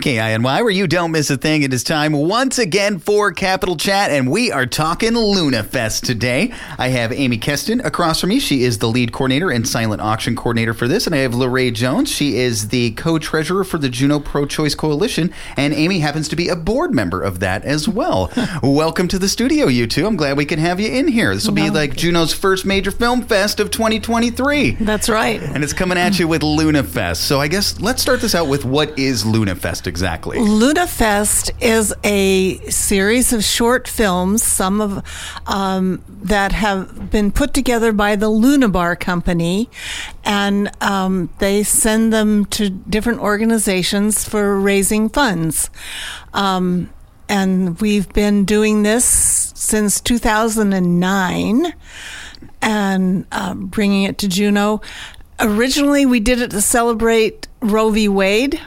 KINY, where you don't miss a thing. It is time once again for Capital Chat, and we are talking Luna Fest today. I have Amy Kesten across from me. She is the lead coordinator and silent auction coordinator for this. And I have LaRae Jones. She is the co treasurer for the Juneau Pro Choice Coalition. And Amy happens to be a board member of that as well. Welcome to the studio, you two. I'm glad we can have you in here. This will be like Juneau's first major film fest of 2023. That's right. And it's coming at you with Luna Fest. So I guess let's start this out with what is Luna Fest exactly? Luna Fest is a series of short films, some of um, that have been put together by the Luna Bar Company, and um, they send them to different organizations for raising funds. Um, and we've been doing this since 2009 and uh, bringing it to Juneau. Originally, we did it to celebrate Roe v. Wade.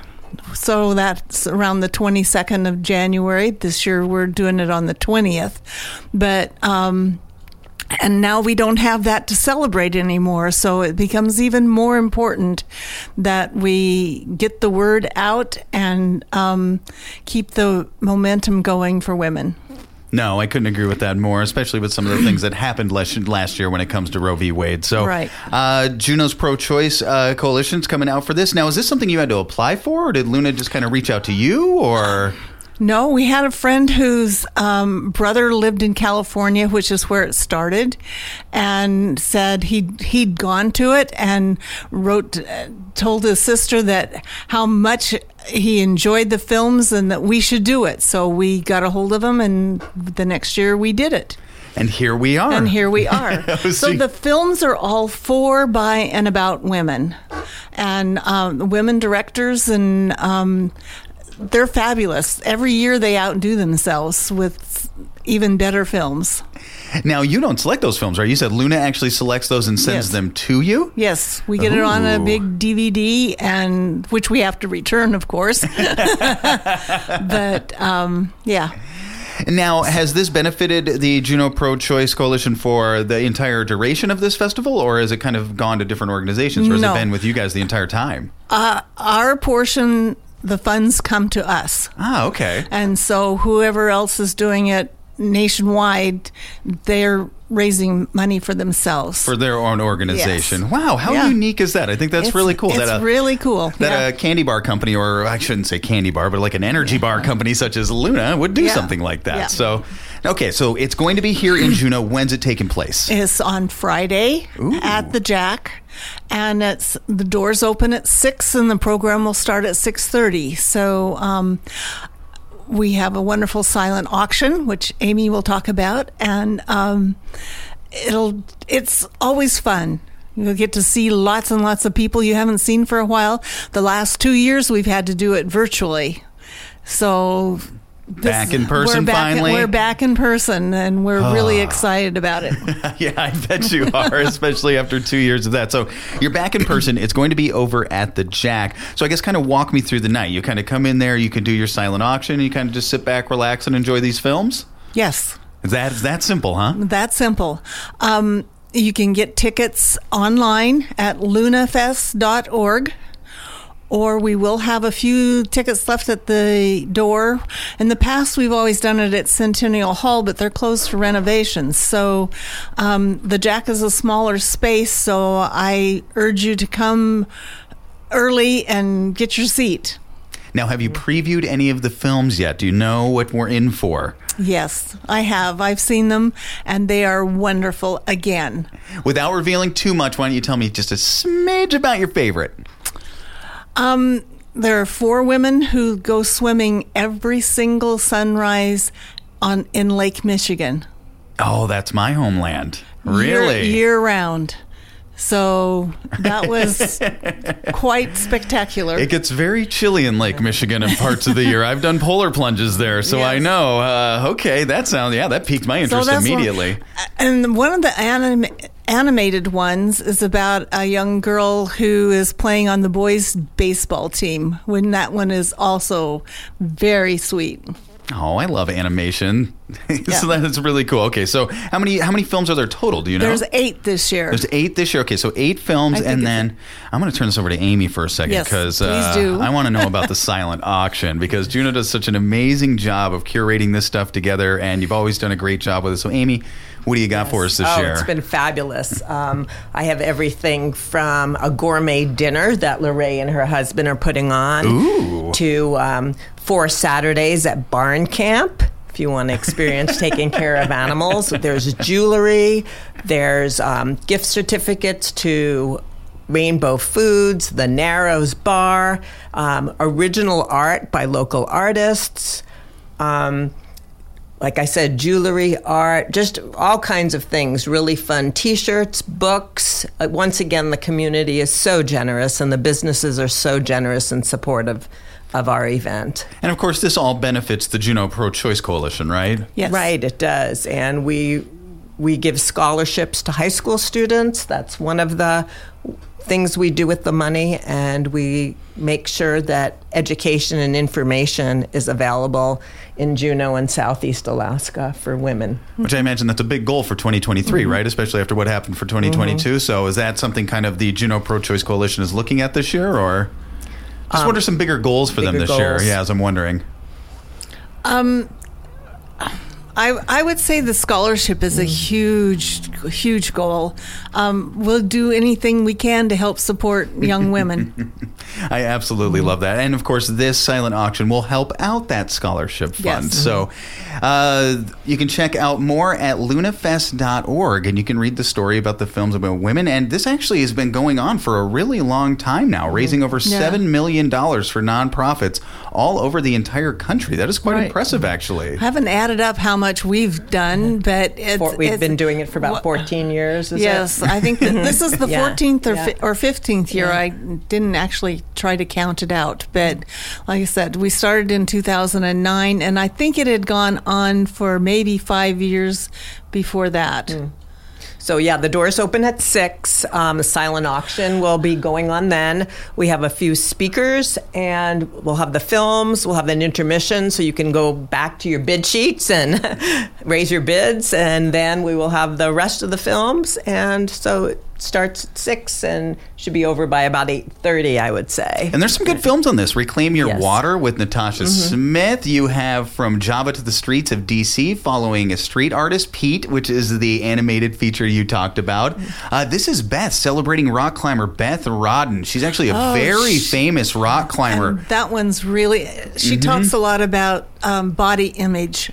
So that's around the 22nd of January. This year we're doing it on the 20th. But, um, and now we don't have that to celebrate anymore. So it becomes even more important that we get the word out and um, keep the momentum going for women. No, I couldn't agree with that more, especially with some of the things that happened last, last year when it comes to Roe v. Wade. So, right. uh, Juneau's pro choice uh, coalition's coming out for this. Now, is this something you had to apply for, or did Luna just kind of reach out to you, or? No, we had a friend whose um, brother lived in California, which is where it started, and said he'd he'd gone to it and wrote, uh, told his sister that how much he enjoyed the films and that we should do it. So we got a hold of him, and the next year we did it. And here we are. And here we are. so the films are all for, by, and about women, and um, women directors and. Um, they're fabulous. Every year they outdo themselves with even better films. Now you don't select those films, right? You said Luna actually selects those and sends Yes. them to you. Yes, we get it on a big DVD, and which we have to return, of course. but um, yeah, Now, has this benefited the Juneau Pro Choice Coalition for the entire duration of this festival, or has it kind of gone to different organizations, or has No. it been with you guys the entire time? uh, our portion, the funds come to us, Ah, okay. and so whoever else is doing it nationwide, they're raising money for themselves. For their own organization. Wow, how Yeah. unique is that? I think that's It's- really cool. It's that a, really cool. that yeah. a candy bar company, or I shouldn't say candy bar, but like an energy bar company such as Luna would do Yeah. something like that. Yeah. So, okay, so it's going to be here in Juneau. When's it taking place? It's on Friday Ooh. at the Jack, and it's the doors open at six, and the program will start at six thirty. So. Um, we have a wonderful silent auction, which Amy will talk about, and um, it'll. It's always fun. You'll get to see lots and lots of people you haven't seen for a while. The last two years, we've had to do it virtually, so this- Back in person we're back, finally? We're back in person, and we're really excited about it. yeah, I bet you are, especially after two years of that. So you're back in person. It's going to be over at the Jack. So I guess kind of walk me through the night. You kind of come in there, you can do your silent auction, and you kind of just sit back, relax, and enjoy these films. Yes. Is that is that simple, huh? That simple. Um, you can get tickets online at lunafest.org. Or we will have a few tickets left at the door. In the past, we've always done it at Centennial Hall, but they're closed for renovations. So um, the Jack is a smaller space, so I urge you to come early and get your seat. Now, have you previewed any of the films yet? Do you know what we're in for? Yes, I have. I've seen them, and they are wonderful again. Without revealing too much, why don't you tell me just a smidge about your favorite? Um, there are four women who go swimming every single sunrise on in Lake Michigan. Oh, that's my homeland. Really? year, round. So that was quite spectacular. It gets very chilly in Lake Michigan in parts of the year. I've done polar plunges there, so I know. Uh, okay, that sounds yeah, that piqued my interest one- immediately. and one of the anim- animated ones is about a young girl who is playing on the boys' baseball team. When that one is also very sweet. Oh, I love animation. so that's really cool. Okay, so how many how many films are there total? Do you know? There's eight this year. There's eight this year. Okay, so eight films, and then I'm going to turn this over to Amy for a second because please uh, do. I want to know about the silent auction because Juneau does such an amazing job of curating this stuff together, and you've always done a great job with it. So, Amy, what do you got for us this oh, year? it's been fabulous. Um, I have everything from a gourmet dinner that LaRae and her husband are putting on Ooh. to um, four Saturdays at barn camp. If you want to experience taking care of animals, there's jewelry, there's um, gift certificates to Rainbow Foods, the Narrows Bar, um, original art by local artists. Um, like I said, jewelry, art, just all kinds of things. Really fun t shirts, books. Uh, once again, the community is so generous and the businesses are so generous and supportive of our event. and of course, this all benefits the Juneau Pro Choice Coalition, right? yes. Right, it does. And we we give scholarships to high school students. That's one of the things we do with the money and we make sure that education and information is available in Juneau and Southeast Alaska for women. Which I imagine that's a big goal for 2023, Mm-hmm. right? Especially after what happened for 2022. So, is that something kind of the Juneau Pro Choice Coalition is looking at this year, or just what are some bigger goals for them Um, bigger this year? Yeah, as I'm wondering. Um, I, I would say the scholarship is a huge, huge goal. Um, we'll do anything we can to help support young women. I absolutely Mm-hmm. love that. And of course, this silent auction will help out that scholarship fund. Yes. So uh, you can check out more at lunafest.org and you can read the story about the films about women. And this actually has been going on for a really long time now, raising over Mm-hmm. Yeah. $7 million for nonprofits all over the entire country. That is quite Right. impressive, actually. I haven't added up how much we've done, but it's, we've it's- been doing it for about Wha- 14 years. Is Yes? I think that this is the Yeah. 14th or, Yeah. fi- or 15th year. Yeah. I didn't actually try to count it out, but like I said, we started in 2009, and I think it had gone on for maybe five years before that. Mm. So yeah, the doors open at six. Um, the silent auction will be going on then. We have a few speakers, and we'll have the films. We'll have an intermission, so you can go back to your bid sheets and raise your bids, and then we will have the rest of the films. And so starts at six and should be over by about eight thirty, I would say. And there's some good films on this. Reclaim Your Yes. Mm-hmm. Water with Natasha Smith. You have From Java to the Streets of DC, following a street artist, Pete, which is the animated feature you talked about. Mm-hmm. Uh, this is Beth, celebrating rock climber Beth Rodden. She's actually a Oh, very sh- famous rock climber. And that one's really, she talks a lot about um, body image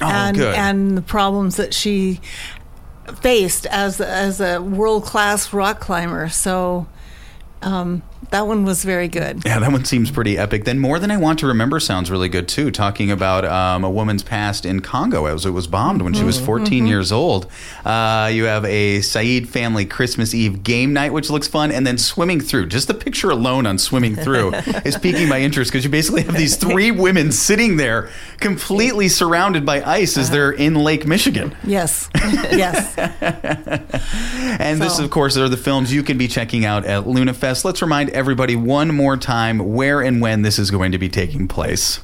Oh, and, good. and the problems that she faced as, as a world class rock climber. So um, that one was very good. Yeah, that one seems pretty epic. Then More Than I Want to Remember sounds really good too, talking about um, a woman's past in Congo as it was bombed when she was 14 years old. Uh, you have a Saeed family Christmas Eve game night, which looks fun, and then swimming through. Just the picture alone on swimming through is piquing my interest because you basically have these three women sitting there completely surrounded by ice as they're in Lake Michigan. Yes, yes. And this, of course, are the films you can be checking out at LunaFest. Let's remind everybody one more time where and when this is going to be taking place.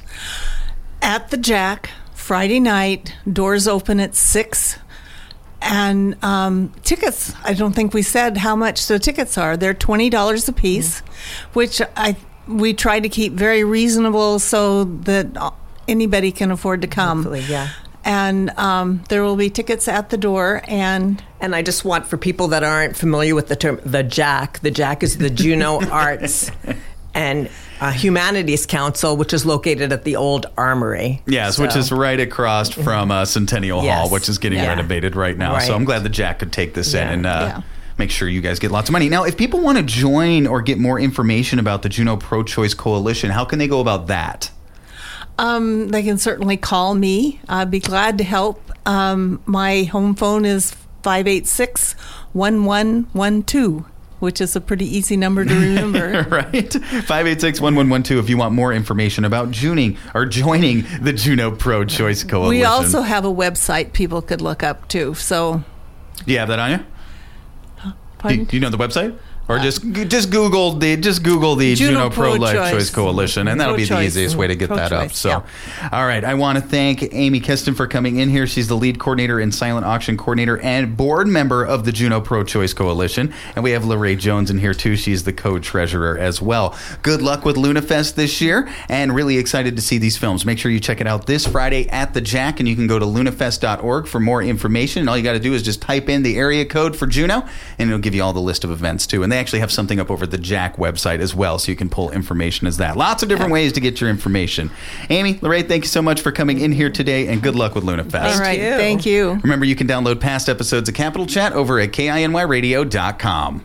At the Jack, Friday night, doors open at 6. And um, tickets, I don't think we said how much the tickets are. They're $20 a piece, which I we try to keep very reasonable so that anybody can afford to come. Hopefully, yeah. And um, there will be tickets at the door, and And I just want for people that aren't familiar with the term, the Jack. The Jack is the Juneau Arts and uh, Humanities Council, which is located at the old Armory. Yes, which is right across from uh, Centennial Hall, which is getting Yeah. renovated right now. So I'm glad the Jack could take this in and uh, Yeah. make sure you guys get lots of money. Now, if people want to join or get more information about the Juneau Pro Choice Coalition, how can they go about that? Um, they can certainly call me. I'd be glad to help. Um, my home phone is 586 1112, which is a pretty easy number to remember. right? 586-1112 if you want more information about juning or joining the Juneau Pro Choice Coalition. we also have a website people could look up too. So, Do you have that on you? Do, you know the website? Or just just Google the just Google the Juneau, Juneau Pro Life Pro-Choice. Choice Coalition, and that'll be the Pro-choice. easiest way to get that up. Pro-choice, So, all right, I want to thank Amy Kesten for coming in here. She's the lead coordinator and silent auction coordinator and board member of the Juneau Pro Choice Coalition, and we have LaRae Jones in here too. She's the co-treasurer as well. Good luck with LunaFest this year, and really excited to see these films. Make sure you check it out this Friday at the Jack, and you can go to lunafest.org for more information. And all you got to do is just type in the area code for Juneau, and it'll give you all the list of events too. And they actually have something up over the Jack website as well, so you can pull information as that. Lots of different ways to get your information. Amy, LaRae, thank you so much for coming in here today, and good luck with LunaFest. All right. you. Thank you. Remember, you can download past episodes of Capital Chat over at kinyradio.com.